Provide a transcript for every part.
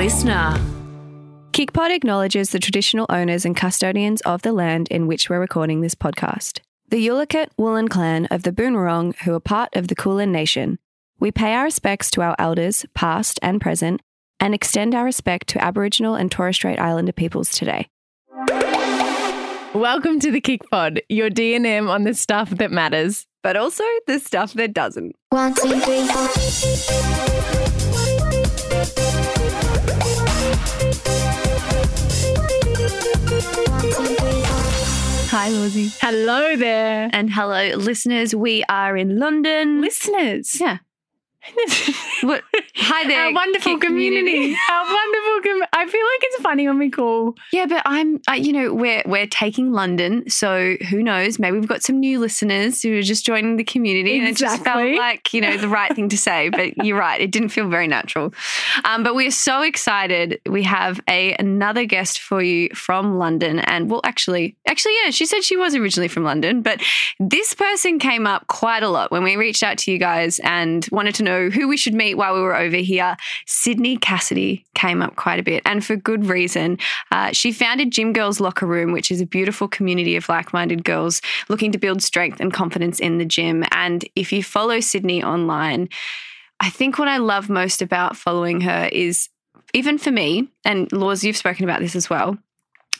listener. KICPOD acknowledges the traditional owners and custodians of the land in which we're recording this podcast. The Yalukit Willam clan of the Boonwurrung, who are part of the Kulin Nation. We pay our respects to our elders, past and present, and extend our respect to Aboriginal and Torres Strait Islander peoples today. Welcome to the KICPOD, your D&M on the stuff that matters. But also the stuff that doesn't. One, two, three, four. Hi, Lawsy. Hello there. And hello, listeners. We are in London. Listeners. Yeah. Hi there. Our wonderful Kic community. Our wonderful com- I feel like it's funny when we call. Yeah, but I'm, uh, you know, we're we're taking London, so who knows? Maybe we've got some new listeners who are just joining the community, and it just felt like you know the right thing to say. But you're right; it didn't feel very natural. Um, but we're so excited. We have a another guest for you from London, and well, actually, actually, yeah, she said she was originally from London, but this person came up quite a lot when we reached out to you guys and wanted to know who we should meet while we were over here. Sydney Cassidy came up quite a bit, and for good reason. Uh, she founded Gym Girls Locker Room, which is a beautiful community of like minded girls looking to build strength and confidence in the gym. And if you follow Sydney online, I think what I love most about following her is even for me, and Laws, you've spoken about this as well,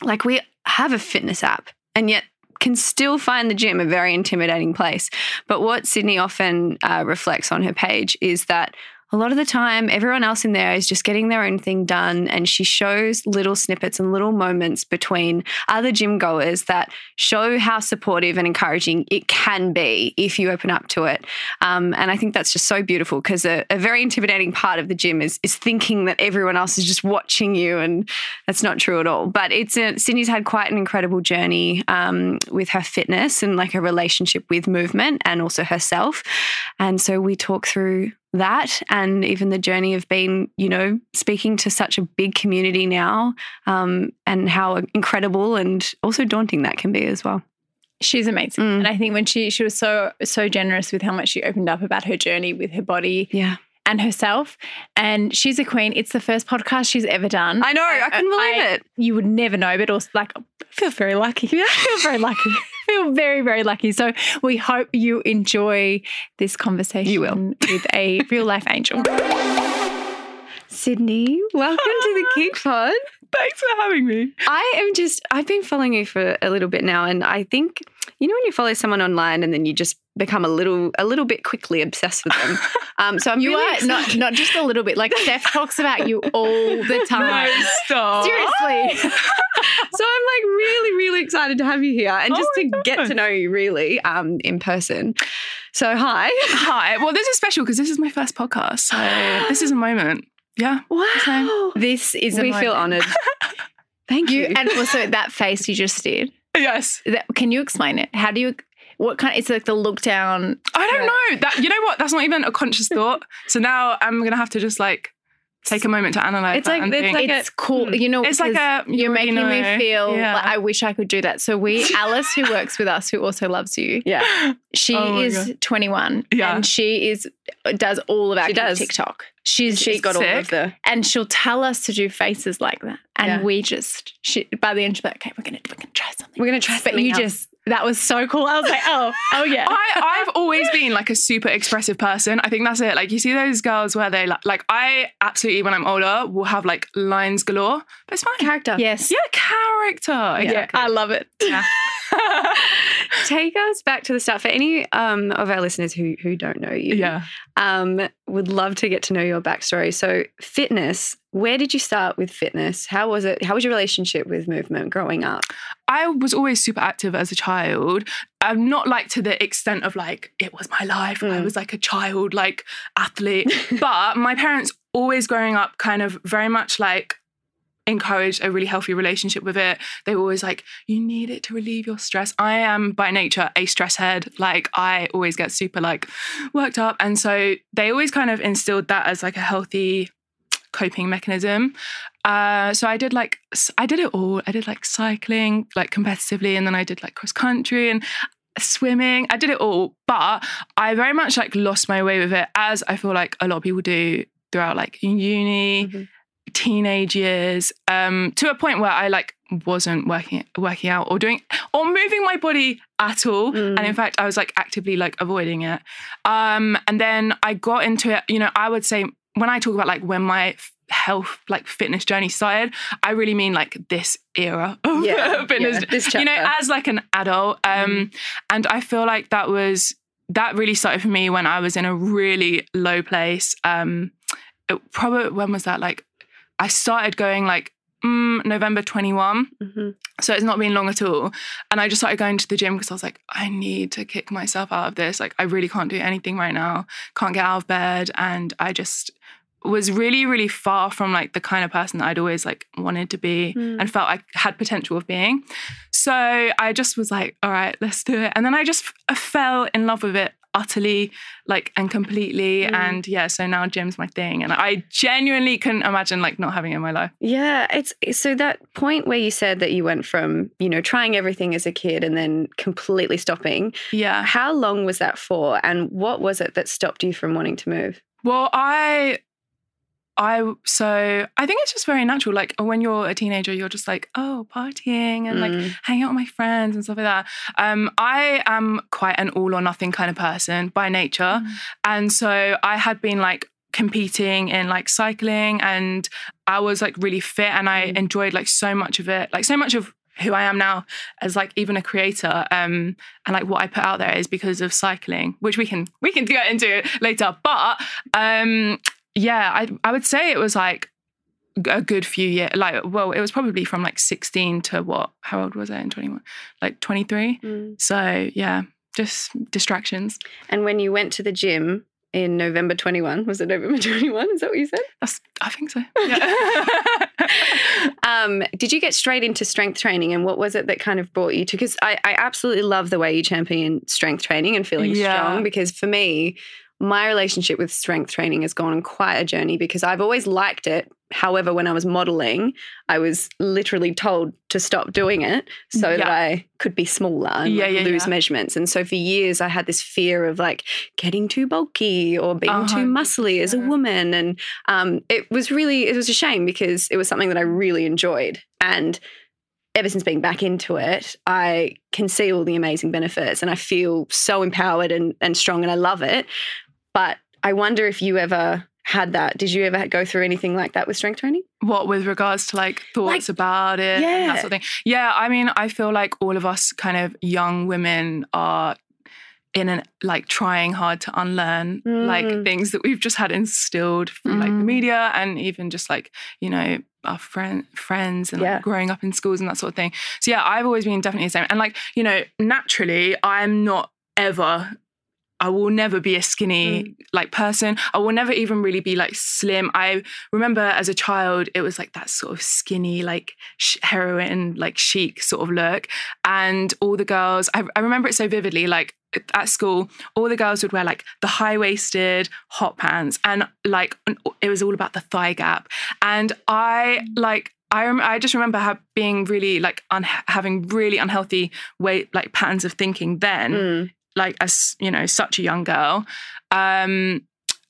like we have a fitness app and yet can still find the gym a very intimidating place. But what Sydney often uh, reflects on her page is that a lot of the time, everyone else in there is just getting their own thing done. And she shows little snippets and little moments between other gym goers that show how supportive and encouraging it can be if you open up to it. Um, and I think that's just so beautiful because a, a very intimidating part of the gym is, is thinking that everyone else is just watching you. And that's not true at all. But it's a, Sydney's had quite an incredible journey um, with her fitness and like a relationship with movement and also herself. And so we talk through that and even the journey of being, you know, speaking to such a big community now um, and how incredible and also daunting that can be as well. She's amazing. Mm. And I think when she she was so so generous with how much she opened up about her journey with her body Yeah. and herself. And she's a queen. It's the first podcast she's ever done. I know. I couldn't believe I- it. You would never know, but also like I feel very lucky. I feel very lucky. Feel very, very lucky. So we hope you enjoy this conversation You will. with a real life angel. Sydney, welcome to the KICPOD. Thanks for having me. I am just, I've been following you for a little bit now. And I think, you know, when you follow someone online and then you just become a little, a little bit quickly obsessed with them. Um, so I'm You really are excited- not not just a little bit. Like Steph talks about you all the time. No, stop. Seriously. so I'm like really, really excited to have you here and Oh just my to get to know you really um, in person. So hi. Hi. Well, this is special because this is my first podcast. So this is a moment. Yeah. Wow. This is a we feel honoured. Thank you. You and also that face you just did. Yes. That, can you explain it? How do you? What kind? It's like the look down. I don't know. That you know what? That's not even a conscious thought. So now I'm gonna have to just like take a moment to analyze. It's that like- and it's think. like It's cool. Hmm. You know, It's like a- you you're making me know. feel. Yeah. Like I wish I could do that. So we, Alice, who works with us, who also loves you. yeah. She Oh my is 21 Yeah. and she is does all of our does. TikTok. She's She's got all of the. and she'll tell us to do faces like that, and Yeah. we just she, by the end she'll be like, okay, we're gonna we're gonna try something. We're going to try But something you else. just that was so cool. I was like, oh, oh yeah. I, I've always been like a super expressive person. I think that's it. Like you see those girls where they like, like I absolutely when I'm older will have like lines galore, but it's fine. character. yes. Yeah, character. Yeah, Exactly. I love it. Yeah. Take us back to the start. For any um, of our listeners who who don't know you, yeah. um, would love to get to know your backstory. So, fitness. Where did you start with fitness? How was it? How was your relationship with movement growing up? I was always super active as a child. I'm not like to the extent of like it was my life. I Mm. was like a child, like athlete. but my parents always growing up kind of very much like encouraged a really healthy relationship with it. They were always like, you need it to relieve your stress. I am by nature a stress head. Like I always get super like worked up. And so they always kind of instilled that as like a healthy coping mechanism. Uh, so I did like I did it all. I did like cycling, like competitively, and then I did like cross country and swimming. I did it all, but I very much like lost my way with it, as I feel like a lot of people do throughout like uni. Mhm. teenage years um, to a point where I like wasn't working working out or doing or moving my body at all Mm. and in fact I was like actively like avoiding it um and then I got into it you know I would say when I talk about like when my health like fitness journey started I really mean like this era of Yeah, fitness yeah, you know as like an adult um and I feel like that was that really started for me when I was in a really low place um it probably when was that? Like I started going like mm, November 21 Mhm. so it's not been long at all. And I just started going to the gym because I was like I need to kick myself out of this. Like I really can't do anything right now. Can't get out of bed. And I just was really really far from like the kind of person that I'd always like wanted to be Mm. and felt I had potential of being. So I just was like all right let's do it. And then I just f- fell in love with it utterly like and completely Mm. and yeah so now gym's my thing and I genuinely couldn't imagine like not having it in my life Yeah, it's so that point where you said that you went from, you know, trying everything as a kid and then completely stopping. yeah How long was that for and what was it that stopped you from wanting to move? Well, I I so I think it's just very natural. Like when you're a teenager, you're just like, oh, partying and like Mm. hanging out with my friends and stuff like that. Um, I am quite an all or nothing kind of person by nature. And so I had been like competing in like cycling and I was like really fit and I Mm. enjoyed like so much of it, like so much of who I am now as like even a creator um and like what I put out there is because of cycling which we can we can get into later but um yeah I I would say it was like a good few years like well it was probably from like 16 to what how old was I in 21 like 23 Mm. so yeah just distractions And when you went to the gym in November 21, was it November 21? Is that what you said? that's I think so yeah. Um, did you get straight into strength training and what was it that kind of brought you to? Because I, I absolutely love the way you champion strength training and feeling Yeah. strong. Because for me, my relationship with strength training has gone on quite a journey because I've always liked it. However, when I was modeling, I was literally told to stop doing it so that I could be smaller and Yeah, like, yeah, lose yeah. measurements. And so for years, I had this fear of like getting too bulky or being A too muscly as a woman. And um, it was really, it was a shame because it was something that I really enjoyed. And ever since being back into it, I can see all the amazing benefits and I feel so empowered and, and strong and I love it. But I wonder if you ever had that. Did you ever go through anything like that with strength training? What with regards to like thoughts Like, about it and yeah. that sort of thing? Yeah, I mean, I feel like all of us kind of young women are in an like trying hard to unlearn like Mm. things that we've just had instilled through like the Mm. media and even just like, you know, our friend friends and Yeah. like growing up in schools and that sort of thing. So yeah, I've always been definitely the same. And like, you know, naturally I'm not ever I will never be a skinny Mm. like person. I will never even really be like slim. I remember as a child, it was like that sort of skinny, like sh- heroin, like chic sort of look. And all the girls, I, I remember it so vividly. Like at school, all the girls would wear like the high waisted hot pants, and like it was all about the thigh gap. And I like. I, rem- I just remember ha- being really like un- having really unhealthy weight like patterns of thinking then Mm. Like as you know such a young girl. Um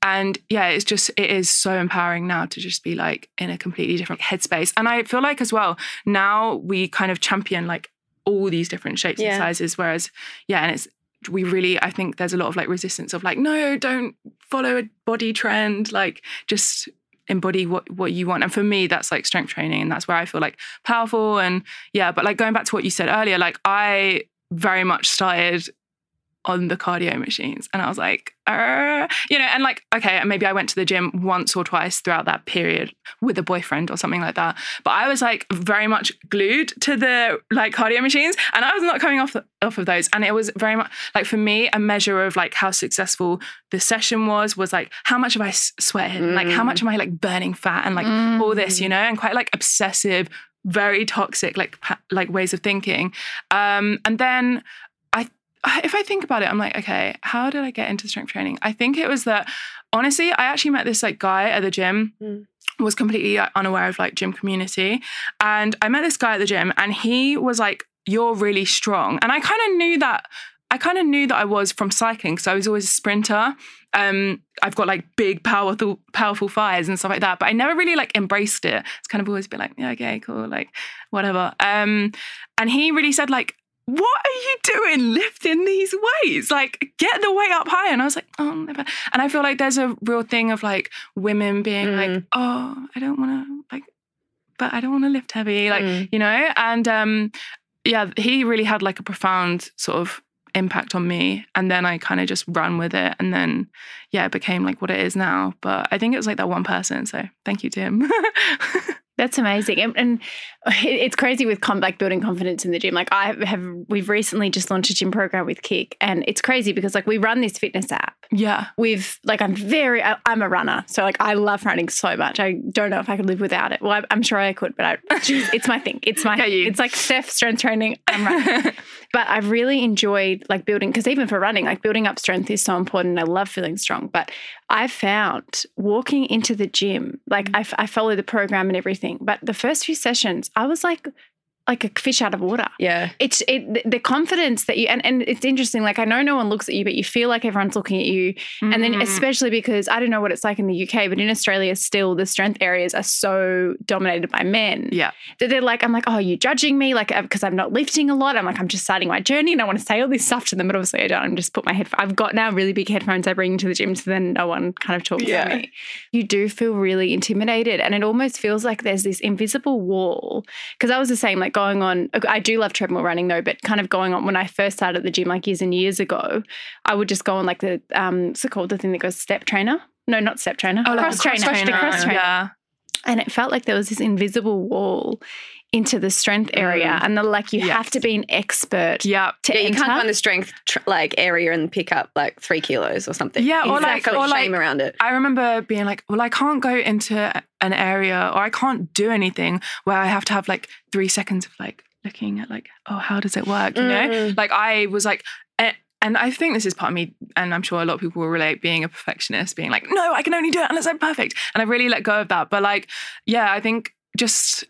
and yeah it's just it is so empowering now to just be like in a completely different headspace. And i feel like as well now we kind of champion like all these different shapes Yeah. and sizes whereas yeah and it's we really i think there's a lot of like resistance of like no don't follow a body trend like just embody what what you want. And for me that's like strength training and that's where i feel like powerful. And yeah but like going back to what you said earlier like i very much started on the cardio machines. And i was like "Arr." you know and like okay and maybe i went to the gym once or twice throughout that period with a boyfriend or something like that. But i was like very much glued to the like cardio machines and i was not coming off off of those. And it was very much like for me a measure of like how successful the session was was like how much have I sweated? Like how Mm. much am i like burning fat and like all this you know? And quite like obsessive very toxic like like ways of thinking. Um and then if i think about it i'm like okay how did i get into strength training i think it was that honestly i actually met this like guy at the gym Mm. was completely like, unaware of like gym community and i met this guy at the gym and he was like you're really strong and i kind of knew that I kind of knew that I was from cycling because I was always a sprinter. Um, I've got like big, powerful, powerful fires and stuff like that, but I never really like embraced it. It's kind of always been like, yeah, okay, cool, like whatever. Um, and he really said like, what are you doing lifting these weights? Like, get the weight up higher. And I was like, oh, never. And I feel like there's a real thing of like women being like, Mm. oh, I don't want to like, but I don't want to lift heavy, like Mm. you know. And um, yeah, he really had like a profound sort of impact on me. And then I kind of just ran with it, and then yeah, it became like what it is now. But I think it was like that one person. So thank you, Tim. That's amazing, and, and it's crazy with com- like building confidence in the gym. Like I have, we've recently just launched a gym program with Kic, and it's crazy because like we run this fitness app. yeah, We've like I'm very, I, I'm a runner, so like I love running so much. I don't know if I could live without it. Well, I, I'm sure I could, but I, it's my thing. It's my, it's like Steph strength training. I'm running. but I've really enjoyed like building because even for running, like building up strength is so important. I love feeling strong, but I found walking into the gym, like mm. I, f- I follow the program and everything, but the first few sessions, I was like, like a fish out of water. Yeah. It's it the- confidence that you and, and it's interesting. Like I know no one looks at you, but you feel like everyone's looking at you. And then Mm. especially because I don't know what it's like in the UK, but in Australia still the strength areas are so dominated by men. Yeah. That they're like, I'm like, oh, you judging me? Like, because I'm not lifting a lot. I'm like, I'm just starting my journey and I want to say all this stuff to them, but obviously I don't. I'm just put my head. I've got now really big headphones I bring to the gym, so then no one kind of talks Yeah. at me. You do feel really intimidated, and it almost feels like there's this invisible wall. Because I was the same, like going on. I do love treadmill running though, but kind of going on when I first started at the gym, like years and years ago, I would just go on like the um, what's it called? The thing that goes step trainer. No, not step trainer. Oh, like a cross trainer. cross The cross trainer. Yeah, And it felt like there was this invisible wall into the strength area, and the like you Yes. have to be an expert yeah. to Yeah, you enter. can't find the strength tr- like area and pick up like three kilos or something. Yeah, or It's like- or shame like- around it. I remember being like, well, I can't go into an area or I can't do anything where I have to have like three seconds of like looking at like, oh, how does it work? You know, Mm. like I was like, eh, and I think this is part of me, and I'm sure a lot of people will relate being a perfectionist, being like, no, I can only do it unless I'm perfect. And I really let go of that. But like, yeah, I think just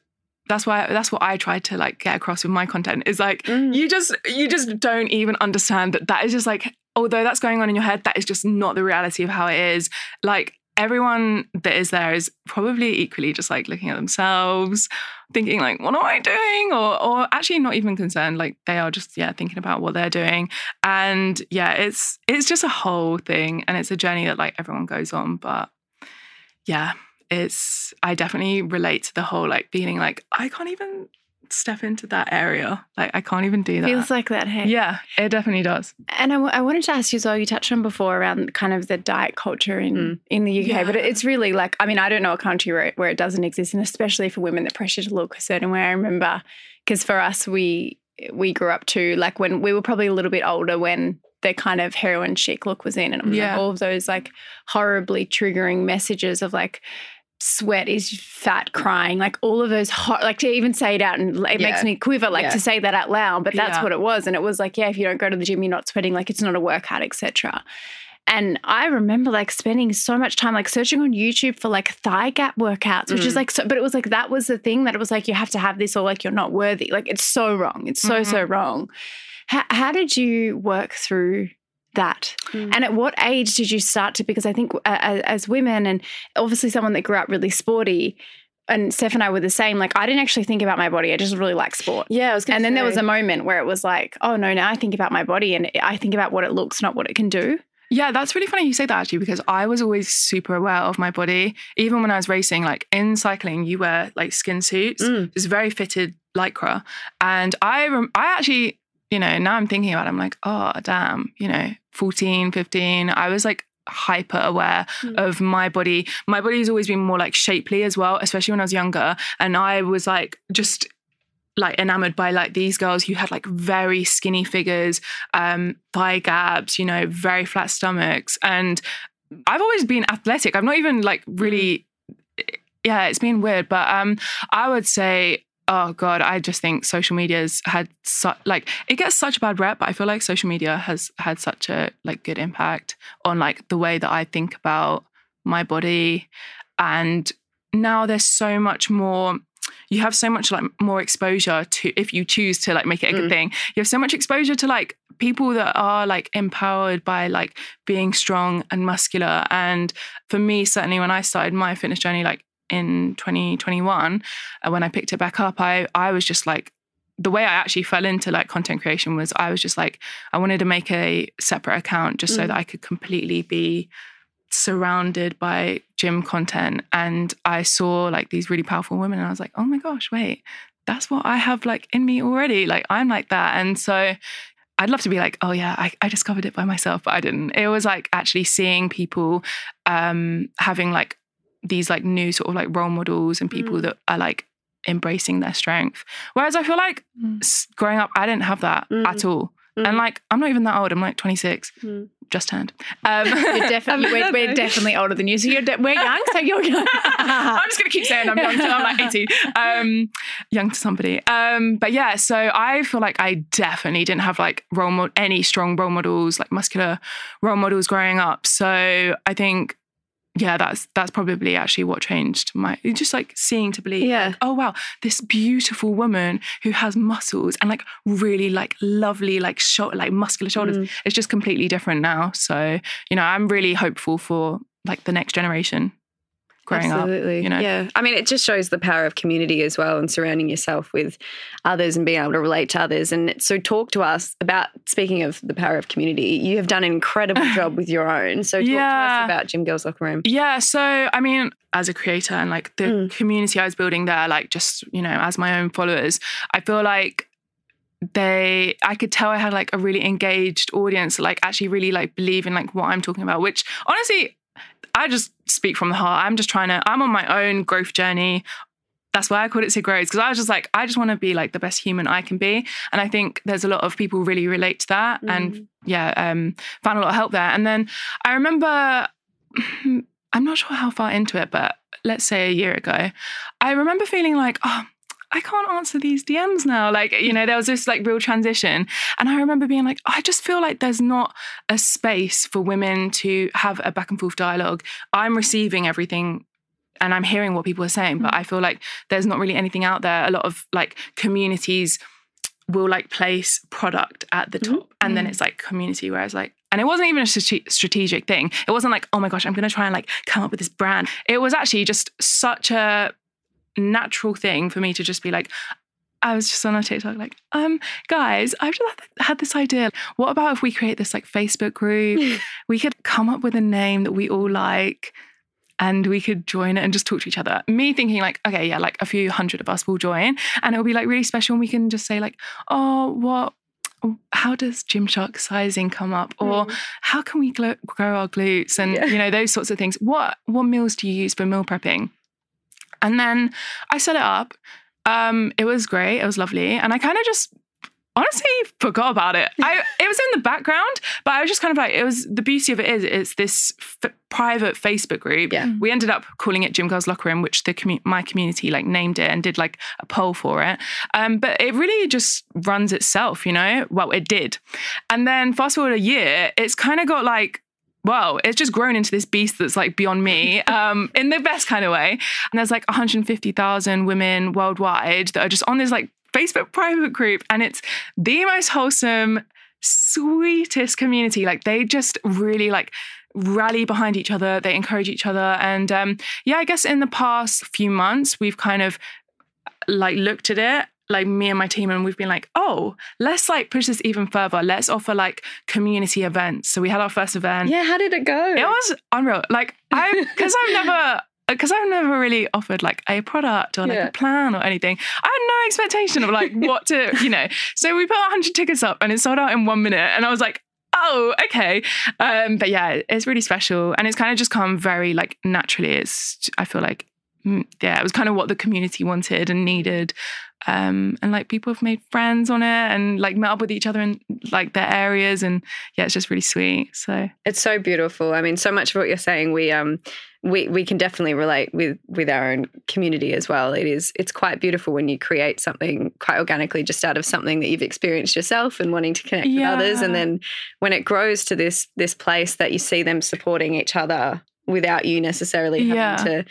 that's why that's what I try to like get across with my content is like Mm. you just you just don't even understand that that is just like although that's going on in your head that is just not the reality of how it is. Like everyone that is there is probably equally just like looking at themselves thinking like what am i doing? or or actually not even concerned like they are just yeah thinking about what they're doing. And yeah it's it's just a whole thing and it's a journey that like everyone goes on but yeah it's i definitely relate to the whole like feeling like i can't even step into that area like i can't even do that Feels like that, hey. yeah it definitely does And I, w- I wanted to ask you as well. You touched on before around kind of the diet culture in Mm. in the UK, Yeah. but it's really like I mean I don't know a country where it, where it doesn't exist, and especially for women, the pressure to look a certain way. I remember because for us we we grew up to like when we were probably a little bit older when the kind of heroin chic look was in, and it was Yeah. like all of those like horribly triggering messages of like sweat is fat crying like all of those hot like to even say it out and it makes me quiver like Yeah. to say that out loud but that's Yeah. what it was and it was like yeah if you don't go to the gym you're not sweating like it's not a workout etc and I remember like spending so much time like searching on YouTube for like thigh gap workouts, which is Mm. like so, but it was like that was the thing that it was like you have to have this or like you're not worthy. Like it's so wrong. It's so, so wrong. How, how did you work through that? Mm. And at what age did you start to? Because I think uh, as, as women, and obviously someone that grew up really sporty, and Steph and I were the same. Like I didn't actually think about my body. I just really like sport. Yeah, I was gonna And then there was a moment where it was like, oh no, now I think about my body and I think about what it looks, not what it can do. Yeah, that's really funny you say that actually, because I was always super aware of my body. Even when I was racing, like in cycling, you wear like skin suits. Mm. It's very fitted lycra. And I rem- I actually, you know, now I'm thinking about it, I'm like, oh, damn, you know, 14, 15, I was like hyper aware Mm. of my body. My body's always been more like shapely as well, especially when I was younger. And I was like just like enamored by like these girls who had like very skinny figures, um, thigh gaps, you know, very flat stomachs. And I've always been athletic. I've not even like really yeah, it's been weird. But um I would say Oh god, I just think social media's had such like it gets such a bad rep, but I feel like social media has had such a like good impact on like the way that I think about my body. And now there's so much more you have so much like more exposure to if you choose to like make it a good Mm. thing. You have so much exposure to like people that are like empowered by like being strong and muscular. And for me, certainly when I started my fitness journey, like in 2021, uh, when I picked it back up, I I was just like the way I actually fell into like content creation was I was just like I wanted to make a separate account just so Mm. that I could completely be surrounded by gym content. And I saw like these really powerful women and I was like oh my gosh wait that's what I have like in me already. Like I'm like that. And so I'd love to be like oh yeah I, I discovered it by myself but I didn't. It was like actually seeing people um having like these like new sort of like role models and people Mm. that are like embracing their strength whereas I feel like s- growing up I didn't have that Mm. at all Mm. and like I'm not even that old I'm like 26 Mm. just turned um You're definitely I we're, we're definitely older than you. So you're de- we're young. So you're young. I'm just gonna keep saying I'm young till I'm like 18. Um, young to somebody. Um, but yeah, so I feel like I definitely didn't have like role mod- any strong role models, like muscular role models growing up. So I think, yeah, that's that's probably actually what changed my just like seeing to believe. Yeah. Oh wow, this beautiful woman who has muscles and like really like lovely like short like muscular shoulders. Mm. It's just completely different now. So you know, I'm really hopeful for like the next generation growing up. Absolutely. you know? Yeah. I mean, it just shows the power of community as well and surrounding yourself with others and being able to relate to others. And so, talk to us about speaking of the power of community. You have done an incredible job with your own. So, talk to Yeah. us about Gym Girls Locker Room. Yeah, so I mean, as a creator and like the Mm. community I was building there, like just, you know, as my own followers, I feel like they I could tell I had like a really engaged audience, like actually really like believe in like what I'm talking about, which honestly, I just speak from the heart. I'm just trying to, I'm on my own growth journey. That's why I called it Grows, because I was just like, I just want to be like the best human I can be. And I think there's a lot of people really relate to that. And yeah, um, found a lot of help there. And then I remember, I'm not sure how far into it, but let's say a year ago, I remember feeling like, oh, I can't answer these DMs now. Like, you know, there was this like real transition. And I remember being like, I just feel like there's not a space for women to have a back and forth dialogue. I'm receiving everything and I'm hearing what people are saying, but mm. I feel like there's not really anything out there. A lot of like communities will like place product at the mm-hmm. top and then mm. it's like community whereas like and it wasn't even a strategic thing it wasn't like oh my gosh i'm going to try and like come up with this brand it was actually just such a natural thing for me to just be like I was just on a TikTok, like, um, guys, I've just had- this idea. What about if we create this like Facebook group? we could come up with a name that we all like and we could join it and just talk to each other. Me thinking like, okay, yeah, like a few hundred of us will join and it'll be like really special. And we can just say like, oh, what, how does Gymshark sizing come up? Or how can we grow our glutes? And, Yeah. you know, those sorts of things. What, what meals do you use for meal prepping? And then I set it up. Um, it was great. It was lovely. And I kind of just honestly forgot about it. I it was in the background, but I was just kind of like, it was the beauty of it is it's this f- private Facebook group. Yeah. We ended up calling it Gym Girls Locker Room, which the commu- my community like named it and did like a poll for it. Um, but it really just runs itself, you know. Well, it did, and then fast forward a year, it's kind of got like wow, it's just grown into this beast that's like beyond me um, in the best kind of way. And there's like 150,000 women worldwide that are just on this like Facebook private group. And it's the most wholesome, sweetest community. Like they just really like rally behind each other, they encourage each other. And um, yeah, I guess in the past few months, we've kind of like looked at it like me and my team and we've been like oh let's like push this even further let's offer like community events so we had our first event Yeah, how did it go? it was unreal like i because i've never because I've never really offered like a product or like Yeah. a plan or anything. I had no expectation of like what to, you know. So we put 100 tickets up and it sold out in one minute. And I was like, oh, okay. Um, but yeah, it's really special. And it's kind of just come very like naturally. It's, I feel like, mm, yeah, it was kind of what the community wanted and needed. Um, and like people have made friends on it and like met up with each other in like their areas. And yeah, it's just really sweet. So It's so beautiful. I mean, so much of what you're saying, we um, we we can definitely relate with with our own community as well. It is it's quite beautiful when you create something quite organically, just out of something that you've experienced yourself and wanting to connect with others, and then when it grows to this this place that you see them supporting each other without you necessarily having Yeah. to.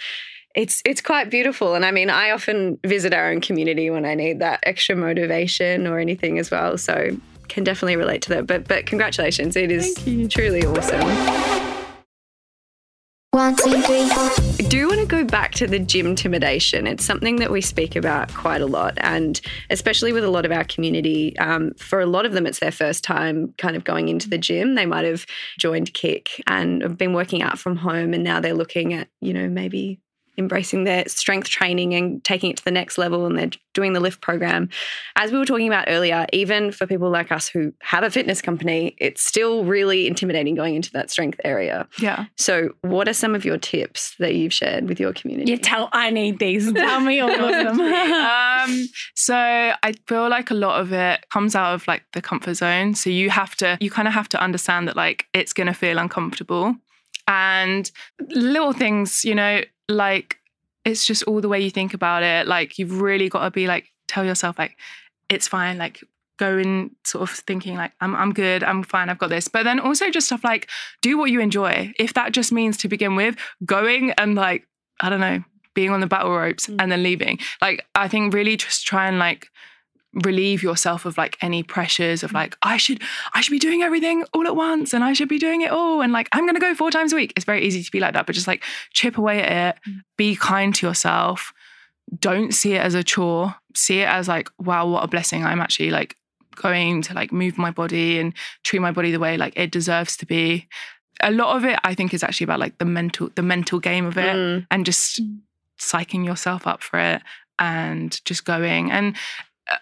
It's it's quite beautiful. And I mean, I often visit our own community when I need that extra motivation or anything as well. So can definitely relate to that. But but congratulations, it is truly awesome. One, two, three, four. I do want to go back to the gym intimidation. It's something that we speak about quite a lot, and especially with a lot of our community. Um, for a lot of them, it's their first time kind of going into the gym. They might have joined Kic and have been working out from home, and now they're looking at, you know, maybe embracing their strength training and taking it to the next level and they're doing the lift program. As we were talking about earlier, even for people like us who have a fitness company, it's still really intimidating going into that strength area. Yeah. So, what are some of your tips that you've shared with your community? You tell I need these. Tell me all of them. um, so I feel like a lot of it comes out of like the comfort zone. So you have to, you kind of have to understand that like it's going to feel uncomfortable. And little things, you know, like it's just all the way you think about it. Like you've really got to be like, tell yourself like, it's fine. Like go in sort of thinking like, I'm, I'm good, I'm fine, I've got this. But then also just stuff like, do what you enjoy. If that just means to begin with, going and like, I don't know, being on the battle ropes Mm. and then leaving. Like I think really just try and like relieve yourself of like any pressures of like I should I should be doing everything all at once and I should be doing it all and like I'm going to go four times a week. It's very easy to be like that, but just like chip away at it, be kind to yourself. Don't see it as a chore. See it as like wow, what a blessing. I'm actually like going to like move my body and treat my body the way like it deserves to be. A lot of it I think is actually about like the mental the mental game of it Mm. and just psyching yourself up for it and just going and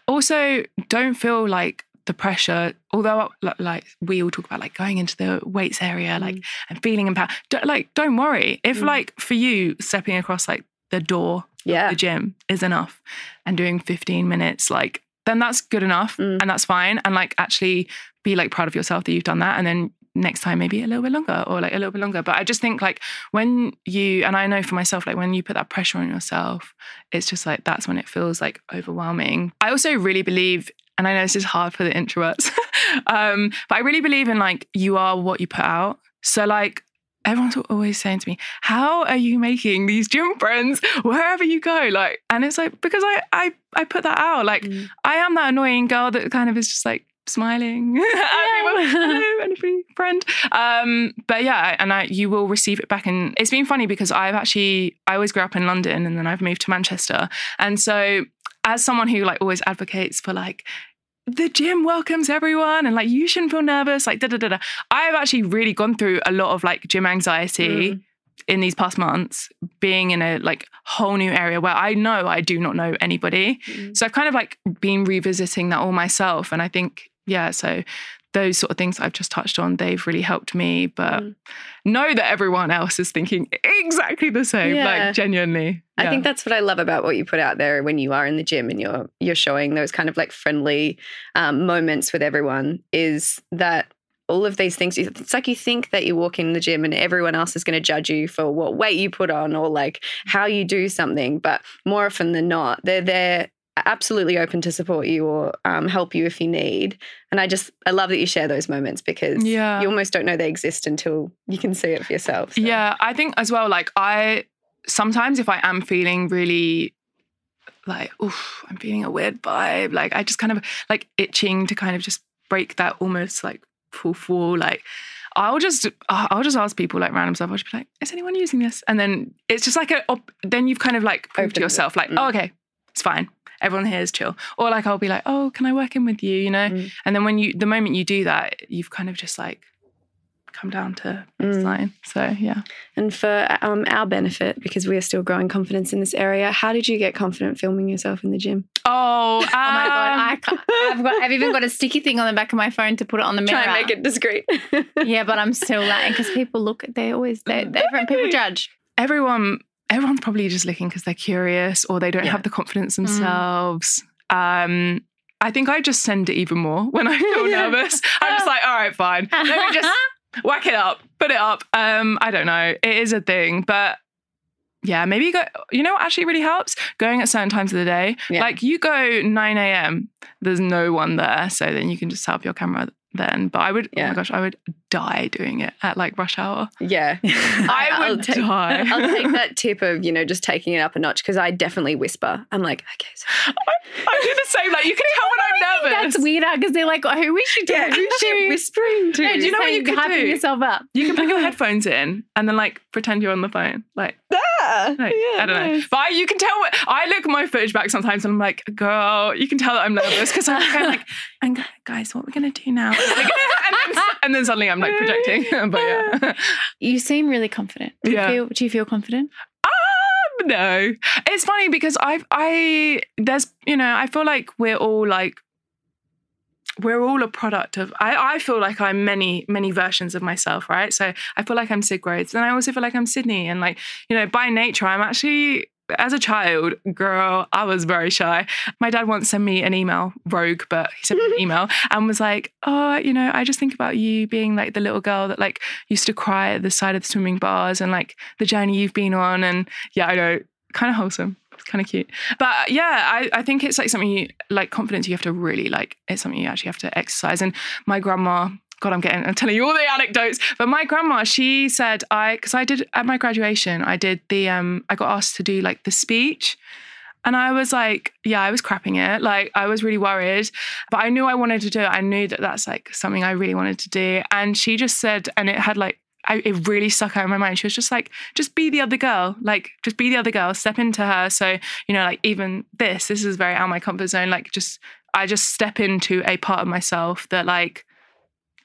also don't feel like the pressure although like we all talk about like going into the weights area like and feeling empowered don't, like don't worry if Mm. like for you stepping across like the door Yeah. the gym is enough and doing 15 minutes like then that's good enough Mm. and that's fine and like actually be like proud of yourself that you've done that and then next time maybe a little bit longer or like a little bit longer. But i just think like when you and i know for myself like when you put that pressure on yourself it's just like that's when it feels like overwhelming. I also really believe and i know this is hard for the introverts um but i really believe in like you are what you put out. So like everyone's always saying to me how are you making these gym friends? Wherever you go like and it's like because i i, I put that out. Like Mm. i am that annoying girl that kind of is just like smiling people. hello anybody friend um but yeah and I, you will receive it back and it's been funny because i've actually i always grew up in london and then i've moved to manchester and so as someone who like always advocates for like the gym welcomes everyone and like you shouldn't feel nervous like da da da da i've actually really gone through a lot of like gym anxiety Mm. in these past months being in a like whole new area where i know i do not know anybody Mm. so I've kind of like been revisiting that all myself. And I think, yeah, so those sort of things I've just touched on, they've really helped me. But Mm. know that everyone else is thinking exactly the same, Yeah. like genuinely. I think that's what I love about what you put out there when you are in the gym and you're you're showing those kind of like friendly um, moments with everyone is that all of these things it's like you think that you walk in the gym and everyone else is going to judge you for what weight you put on or like how you do something but more often than not they're there absolutely open to support you or um, help you if you need and i just i love that you share those moments because Yeah. you almost don't know they exist until you can see it for yourself so. Yeah, I think as well, like I sometimes if I am feeling really like, oof, I'm feeling a weird vibe, like I just kind of like itching to kind of just break that almost like full wall, like I'll just I'll just ask people like random stuff. I'll just be like, is anyone using this? And then it's just like a then you've kind of like proved to Opened it. yourself like, Mm. oh okay, it's fine. Everyone here is chill. Or like I'll be like, oh, can I work in with you? You know? Mm. And then when you the moment you do that, you've kind of just like come down to Mm. baseline. So yeah. And for um, our benefit, because we are still growing confidence in this area, how did you get confident filming yourself in the gym? Oh, Oh my god, um, I can't, I've, got, I've even got a sticky thing on the back of my phone to put it on the mirror. Try and make it discreet. Yeah, but I'm still like, because people look, at they always, they, they people judge. everyone everyone's probably just looking because they're curious or they don't Yeah. have the confidence themselves. Um, I think I just send it even more when I feel Yeah. nervous. I'm just like, all right, fine. Let me just whack it up, put it up. Um, I don't know. It is a thing, but yeah, maybe you go. You know what actually really helps? Going at certain times of the day. Yeah. Like you go 9 a.m. There's no one there, so then you can just set up your camera then. But I would. Oh Yeah. my gosh, I would die doing it at like rush hour. Yeah. I I'll would take, die. I'll take that tip of, you know, just taking it up a notch because I definitely whisper. I'm like, okay, so I do the same. Like you can tell when I'm nervous. That's weirder because they're like, oh, who is she yeah, talking who's she to? whispering to? No, Do you know what you hyping do? yourself up. You can put your headphones in and then like pretend you're on the phone. Like Ah, Like, yeah, I don't know. But I, you can tell. What, I look at my footage back sometimes and I'm like, girl, you can tell that I'm nervous because I'm kind of like, and guys, what are we're gonna do now? And, then, and then suddenly I'm like projecting. but yeah. You seem really confident. Do you, Yeah. feel, do you feel confident? Um, no, it's funny because I, I, there's, you know, I feel like we're all like. We're all a product of. I, I feel like I'm many, many versions of myself, right? So I feel like I'm Sid Rhodes, and I also feel like I'm Sydney, and like you know, by nature, I'm actually as a child, girl, I was very shy. My dad once sent me an email, rogue, but he sent me an email and was like, Oh, you know, I just think about you being like the little girl that like used to cry at the side of the swimming bars and like the journey you've been on. And yeah, I know, kind of wholesome. It's kind of cute. But yeah, I, I think it's like something you like confidence you have to really like, it's something you actually have to exercise. And my grandma, God, I'm getting, I'm telling you all the anecdotes. But my grandma, she said, I, because I did at my graduation, I did the, um, I got asked to do like the speech. And I was like, yeah, I was crapping it. Like, I was really worried, but I knew I wanted to do it. I knew that that's like something I really wanted to do. And she just said, and it had like, I, it really stuck out in my mind. She was just like, just be the other girl. Like, just be the other girl. Step into her. So, you know, like even this, this is very out of my comfort zone. Like, just, I just step into a part of myself that like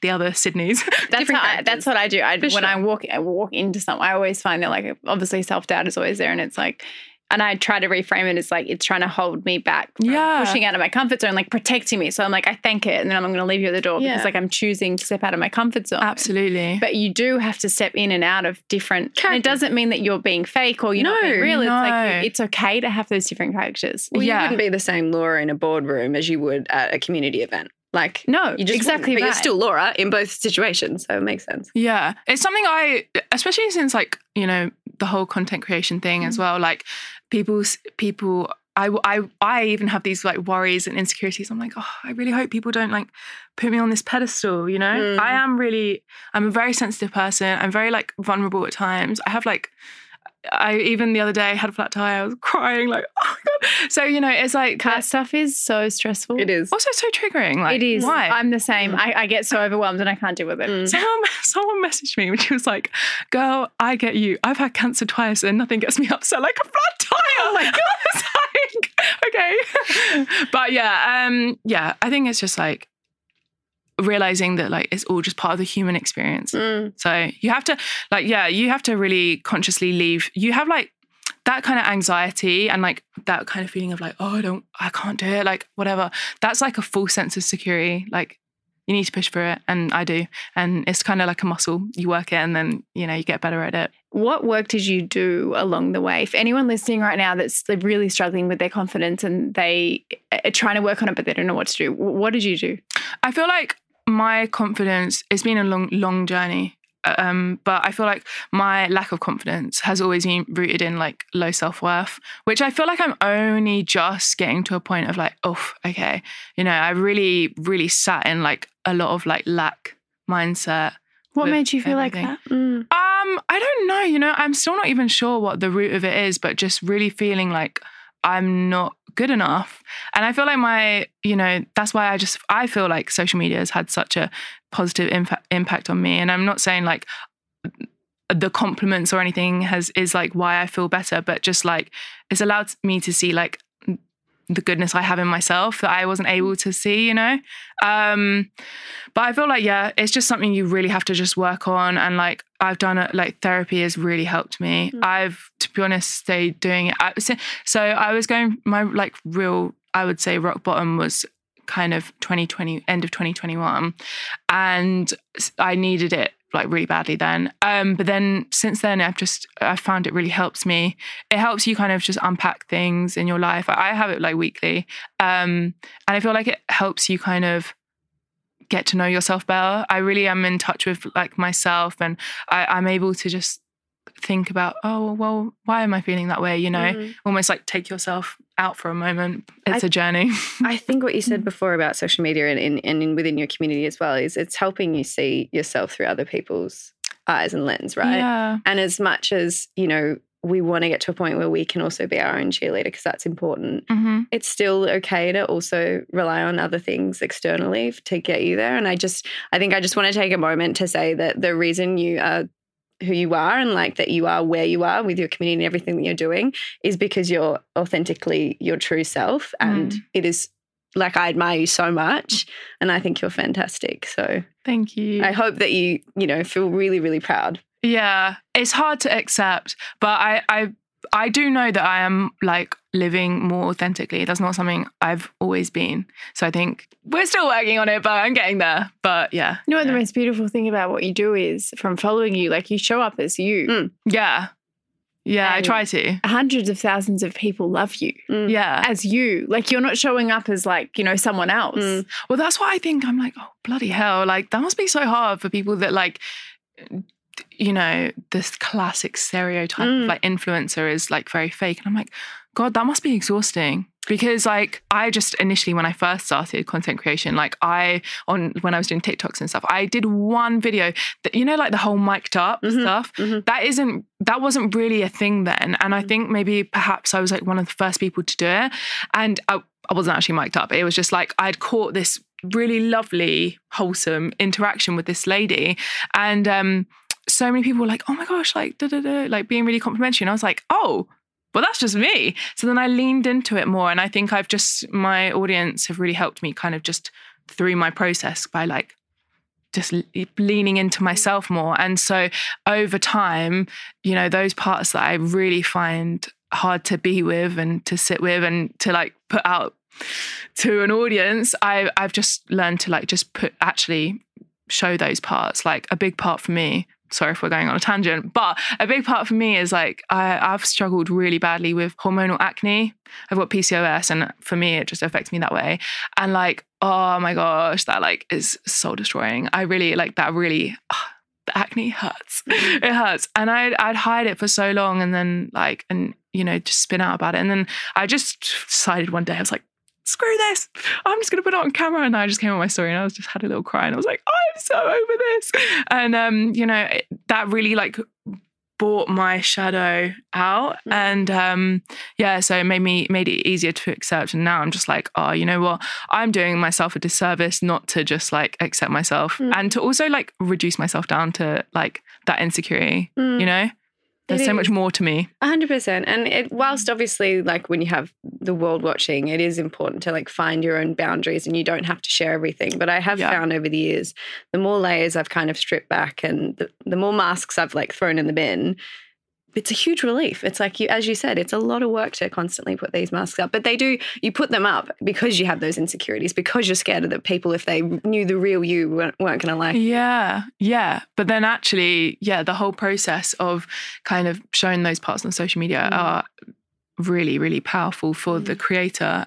the other Sydney's. That's how I, that's what I do. I, For when I walk I walk into something, I always find that like obviously self doubt is always there, and it's like, and I try to reframe it as like it's trying to hold me back, from Yeah. pushing out of my comfort zone, like protecting me. So I'm like, I thank it, and then I'm going to leave you at the door Yeah. because like I'm choosing to step out of my comfort zone. Absolutely. But you do have to step in and out of different. And it doesn't mean that you're being fake or you're not being real. It's like it's okay to have those different characters. Well, Yeah. you wouldn't be the same Laura in a boardroom as you would at a community event. Like, No, you just exactly. But you're still Laura in both situations, so it makes sense. Yeah, it's something I, especially since like you know the whole content creation thing as well. Like people's people, I, I, I even have these like worries and insecurities. I'm like, oh, I really hope people don't like put me on this pedestal. You know, Mm. I am really, I'm a very sensitive person. I'm very like vulnerable at times. I have like. I even the other day had a flat tire. I was crying like, oh my god. So you know, it's like Car stuff is so stressful. It is. also so triggering. Like, it is. Why? I'm the same. I, I get so overwhelmed and I can't deal with it. Mm. Someone, someone messaged me and she was like, Girl, I get you. I've had cancer twice and nothing gets me upset like a flat tire. Oh my God. like, okay. But yeah, um, yeah, I think it's just like realizing that like it's all just part of the human experience. Mm. So you have to like, yeah, you have to really consciously leave. You have like that kind of anxiety and like that kind of feeling of like, oh, I don't, I can't do it, like whatever. That's like a false sense of security. Like you need to push through it, and I do. And it's kind of like a muscle. You work it, and then you know you get better at it. What work did you do along the way? If anyone listening right now that's really struggling with their confidence and they are trying to work on it, but they don't know what to do, what did you do? I feel like my confidence. It's been a long, long journey. Um, but I feel like my lack of confidence has always been rooted in like low self worth, which I feel like I'm only just getting to a point of like, oh, okay, you know, I really, really sat in like a lot of like lack mindset. What made you feel everything. like that? Mm. Um, I don't know. You know, I'm still not even sure what the root of it is, but just really feeling like I'm not good enough. And I feel like my, you know, that's why I just I feel like social media has had such a positive impact impact on me. And I'm not saying like the compliments or anything has is like why I feel better, but just like it's allowed me to see like the goodness I have in myself that I wasn't able to see, you know? Um, but I feel like, yeah, it's just something you really have to just work on. And like, I've done it, like, therapy has really helped me. Mm. I've, to be honest, stayed doing it. I, so, so I was going, my like real, I would say rock bottom was kind of 2020, end of 2021. And I needed it like really badly then. Um, but then since then, I've just, I found it really helps me it helps you kind of just unpack things in your life. I I have it like weekly. Um, and I feel like it helps you kind of get to know yourself better. I really am in touch with like myself and I, I'm able to just think about, oh, well, why am I feeling that way? You know, Mm. almost like take yourself out for a moment. It's I- a journey. I think what you Mm. said before about social media and in, and in within your community as well is it's helping you see yourself through other people's eyes and lens, right? Yeah. And as much as, you know, we want to get to a point where we can also be our own cheerleader because that's important. hmm It's still okay to also rely on other things externally to get you there. And I just, I think I just want to take a moment to say that the reason you are who you are and like that you are where you are with your community and everything that you're doing is because you're authentically your true self. And Mm. it is like I admire you so much and I think you're fantastic. So Thank you. I hope that you, you know, feel really, really proud. Yeah, it's hard to accept, but I I I do know that I am like living more authentically. That's not something I've always been. So I think we're still working on it, but I'm getting there. But yeah. You know what the most beautiful thing about what you do is from following you, like you show up as you. Mm. Yeah. Yeah, I try to. Hundreds of thousands of people love you Mm. Yeah. as you. Like you're not showing up as like, you know, someone else. Mm. Well, that's why I think I'm like, oh, bloody hell. Like, that must be so hard for people that, like, you know, this classic stereotype Mm. of like influencer is like very fake. And I'm like, God, that must be exhausting. Because like I just initially when I first started content creation, like I on when I was doing TikToks and stuff, I did one video that you know, like the whole mic'd up Mhm. stuff. Mhm. That isn't that wasn't really a thing then. And I Mm. think maybe perhaps I was like one of the first people to do it. And I, I wasn't actually mic'd up. It was just like I'd caught this really lovely, wholesome interaction with this lady. And um, so many people were like, oh my gosh, like, da, da, da, like being really complimentary. And I was like, oh, well, that's just me. So then I leaned into it more. And I think I've just, my audience have really helped me kind of just through my process by like, just leaning into myself more. And so over time, you know, those parts that I really find hard to be with and to sit with and to like put out to an audience, I, I've just learned to like just put actually show those parts. Like a big part for me, sorry if we're going on a tangent, but a big part for me is like I, I've struggled really badly with hormonal acne. I've got PCOS, and for me, it just affects me that way. And like, oh my gosh, that like is soul destroying. I really like that. Really, ah, the acne hurts. it hurts, and I'd I'd hide it for so long, and then like, and you know, just spin out about it, and then I just decided one day I was like. Screw this! I'm just gonna put it on camera, and I just came on my story, and I was just had a little cry, and I was like, "I'm so over this," and um, you know, it, that really like brought my shadow out, Mm. and um, yeah, so it made me made it easier to accept. And now I'm just like, oh, you know what? I'm doing myself a disservice not to just like accept myself Mm. and to also like reduce myself down to like that insecurity. Mm. You know, there's It so much more to me. A hundred percent. And it, whilst obviously, like when you have the world watching, it is important to like find your own boundaries, and you don't have to share everything. But I have Yeah. found over the years, the more layers I've kind of stripped back, and the, the more masks I've like thrown in the bin, it's a huge relief. It's like you, as you said, it's a lot of work to constantly put these masks up. But they do. You put them up because you have those insecurities, because you're scared that people, if they knew the real you, weren't, weren't going to like. Yeah, yeah. But then actually, yeah, the whole process of kind of showing those parts on social media Mm. are really, really powerful for the creator.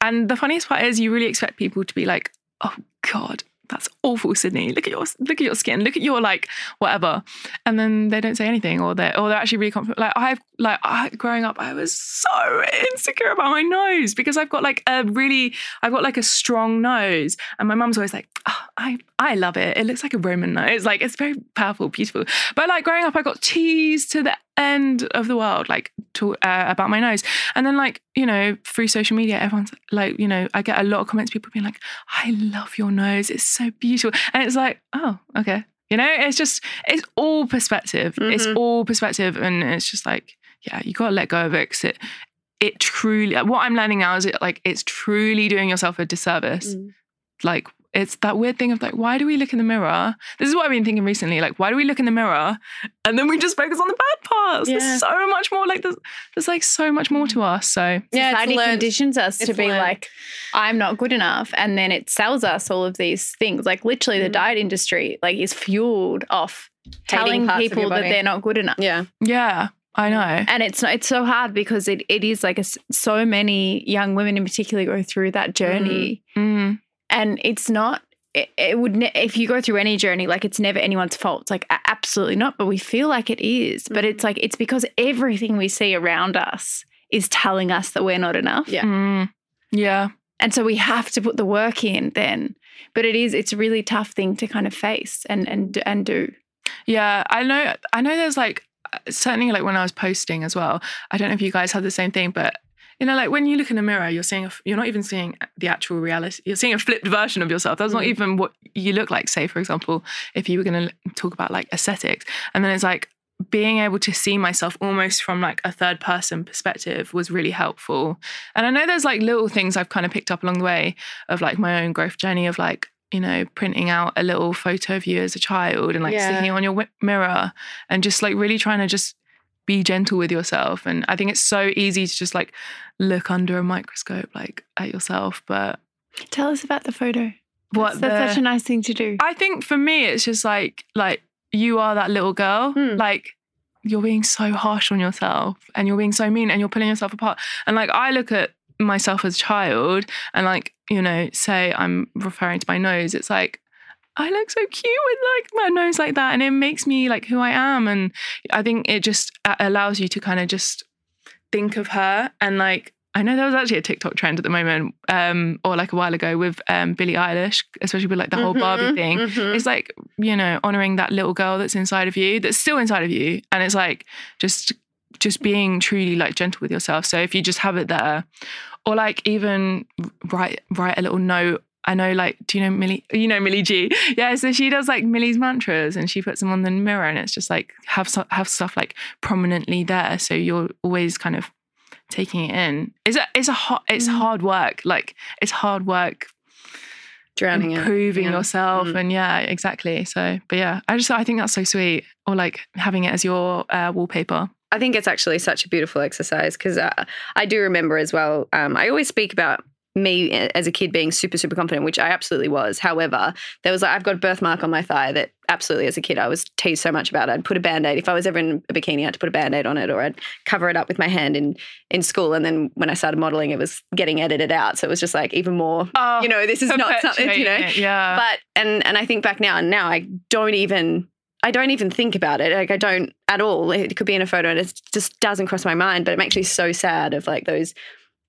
And the funniest part is you really expect people to be like, oh God, that's awful, Sydney. Look at your look at your skin. Look at your like whatever. And then they don't say anything or they're or they're actually really confident. Like I've like I, growing up, I was so insecure about my nose because I've got like a really I've got like a strong nose. And my mum's always like, oh, I I love it. It looks like a Roman nose. Like it's very powerful, beautiful. But like growing up, I got teased to the end of the world, like to, uh, about my nose. And then like, you know, through social media, everyone's like, you know, I get a lot of comments, people being like, I love your nose. It's so beautiful. And it's like, oh, okay. You know, it's just, it's all perspective. It's Mhm. all perspective. And it's just like, yeah, you got to let go of it 'cause it, it truly, what I'm learning now is it like, it's truly doing yourself a disservice Mm. like it's that weird thing of like why do we look in the mirror this is what i've been thinking recently like why do we look in the mirror and then we just focus on the bad parts Yeah. there's so much more like there's, there's like so much more to us so Yeah, it's Society learned. conditions us to be learned. like, I'm not good enough. And then it sells us all of these things. Like literally the Mhm. diet industry like is fueled off telling parts of people that they're not good enough. Yeah. yeah i know And it's it's so hard because it, it is like a s so many young women in particular go through that journey, Mm, and it's not. It, it would ne- if you go through any journey, like it's never anyone's fault. It's like absolutely not, but we feel like it is. But it's like, it's because everything we see around us is telling us that we're not enough. Yeah. Mm. Yeah. And so we have to put the work in then. But it is, it's a really tough thing to kind of face and and and do. Yeah, I know. I know. There's like certainly like when I was posting as well. I don't know if you guys had the same thing, but you know, like when you look in a mirror, you're seeing a, you're not even seeing the actual reality. You're seeing a flipped version of yourself. That's not Mm. even what you look like. Say, for example, if you were going to talk about like aesthetics, and then it's like being able to see myself almost from like a third person perspective was really helpful. And I know there's like little things I've kind of picked up along the way of like my own growth journey of like you know printing out a little photo of you as a child and like Yeah. sticking it on your wi- mirror and just like really trying to just be gentle with yourself and i think it's so easy to just like look under a microscope like at yourself but Tell us about the photo. what That's, that's the- such a nice thing to do. I think for me, it's just like like you are that little girl. Hmm. Like you're being so harsh on yourself, and you're being so mean, and you're pulling yourself apart. And like I look at myself as a child, and like you know, say I'm referring to my nose. It's like I look so cute with like my nose like that, and it makes me like who I am. And I think it just allows you to kind of just think of her and like I know there was actually a TikTok trend at the moment, um, or like a while ago with um, Billie Eilish, especially with like the whole Barbie Mhm, thing. mhm. It's like you know honoring that little girl that's inside of you, that's still inside of you, and it's like just just being truly like gentle with yourself. So if you just have it there, or like even write write a little note. I know, like, do you know Millie? You know Millie G, yeah. So she does like Millie's mantras, and she puts them on the mirror, and it's just like have so- have stuff like prominently there, so you're always kind of taking it in. It's a it's a hard it's Mm. hard work. Like it's hard work drowning it. improving Yeah. yourself Mm. and yeah exactly so but yeah i just i think that's so sweet or like having it as your uh, wallpaper I think it's actually such a beautiful exercise because uh, I do remember as well. Um, I always speak about me eh, as a kid being super, super confident, which I absolutely was. However, there was like, I've got a birthmark on my thigh that absolutely as a kid I was teased so much about. I'd put a band aid. If I was ever in a bikini, I had to put a band aid on it or I'd cover it up with my hand in, in school. And then when I started modeling, it was getting edited out. So it was just like even more, oh you know, this is not something, you know. yeah But and and I think back now and now I don't even I don't even think about it. Like I don't at all. It could be in a photo and it just doesn't cross my mind. But it makes me so sad of like those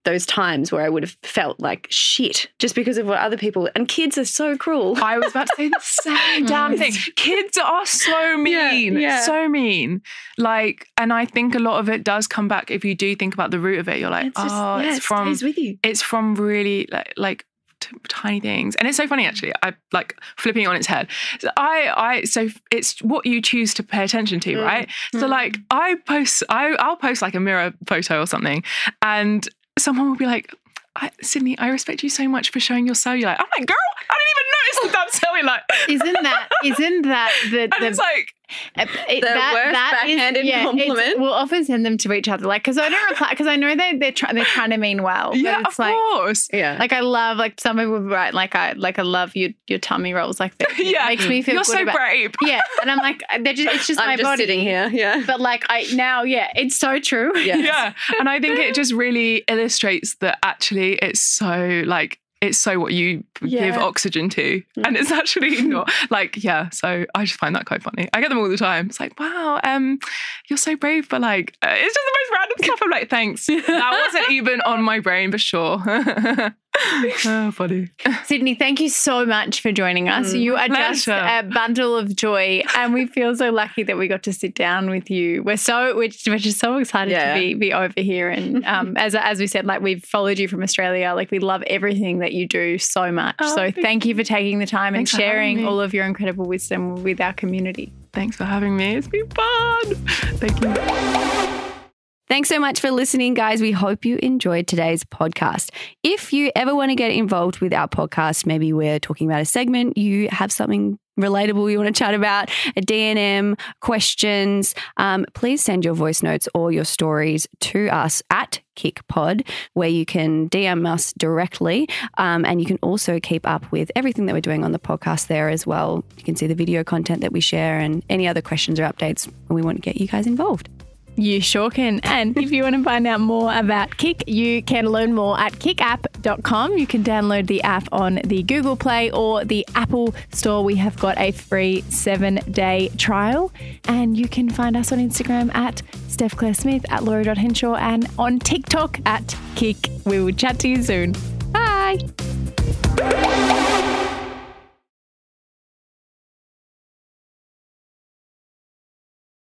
those times where I would have felt like shit just because of what other people and kids are so cruel. I was about to say the same damn thing. Kids are so mean, yeah. so mean. Like, and I think a lot of it does come back if you do think about the root of it. You're like, It's just- oh, yeah, it's it from with you. it's from really like like t- tiny things and it's so funny actually i like flipping it on its head so i i so it's what you choose to pay attention to Mm. right so Mm. like i post i i'll post like a mirror photo or something and someone will be like I, Sydney, I respect you so much for showing your cellulite. I'm like, girl, I didn't even notice the damn cellulite. Isn't that isn't that the, And the it's like, Uh, it- The worst backhanded it's- compliment. We'll often send them to each other, like because I don't reply because I know they they're trying they're trying to mean well. But yeah, it's of like course. Yeah. like I love like some people would write like I like I love your your tummy rolls like that. Yeah. makes me feel You're good so about brave. yeah, and I'm like they're just it's just I'm my just body sitting here. Yeah. But like I now yeah, it's so true. Yeah. yeah and i think it just really illustrates that actually it's so like it's so what you give oxygen to and it's actually not like yeah so i just find that quite funny. I get them all the time. It's like wow um you're so brave but like uh, it's just the most random stuff. I'm like thanks. That wasn't even on my brain but sure oh funny Sydney, thank you so much for joining us. Mm, you are just a bundle of joy, and we feel so lucky that we got to sit down with you. We're so we're just, we're just so excited Yeah. to be be over here, and um, as as we said, like we've followed you from Australia. Like we love everything that you do so much. Oh, so thank thank you for taking the time and sharing all of your incredible wisdom with our community. thanks for having me it's been fun thank you Thanks so much for listening, guys. We hope you enjoyed today's podcast. If you ever want to get involved with our podcast, maybe we're talking about a segment, you have something relatable you want to chat about, a DNM, questions, um, please send your voice notes or your stories to us at KICPOD, where you can DM us directly. Um, and you can also keep up with everything that we're doing on the podcast there as well. You can see the video content that we share and any other questions or updates. We want to get you guys involved. You sure can. And if you want to find out more about Kic, you can learn more at kicapp.com. You can download the app on the Google Play or the Apple Store. We have got a free seven day trial. And you can find us on Instagram at Steph Claire Smith, at Laura.Henshaw, and on TikTok at Kic. We will chat to you soon. Bye.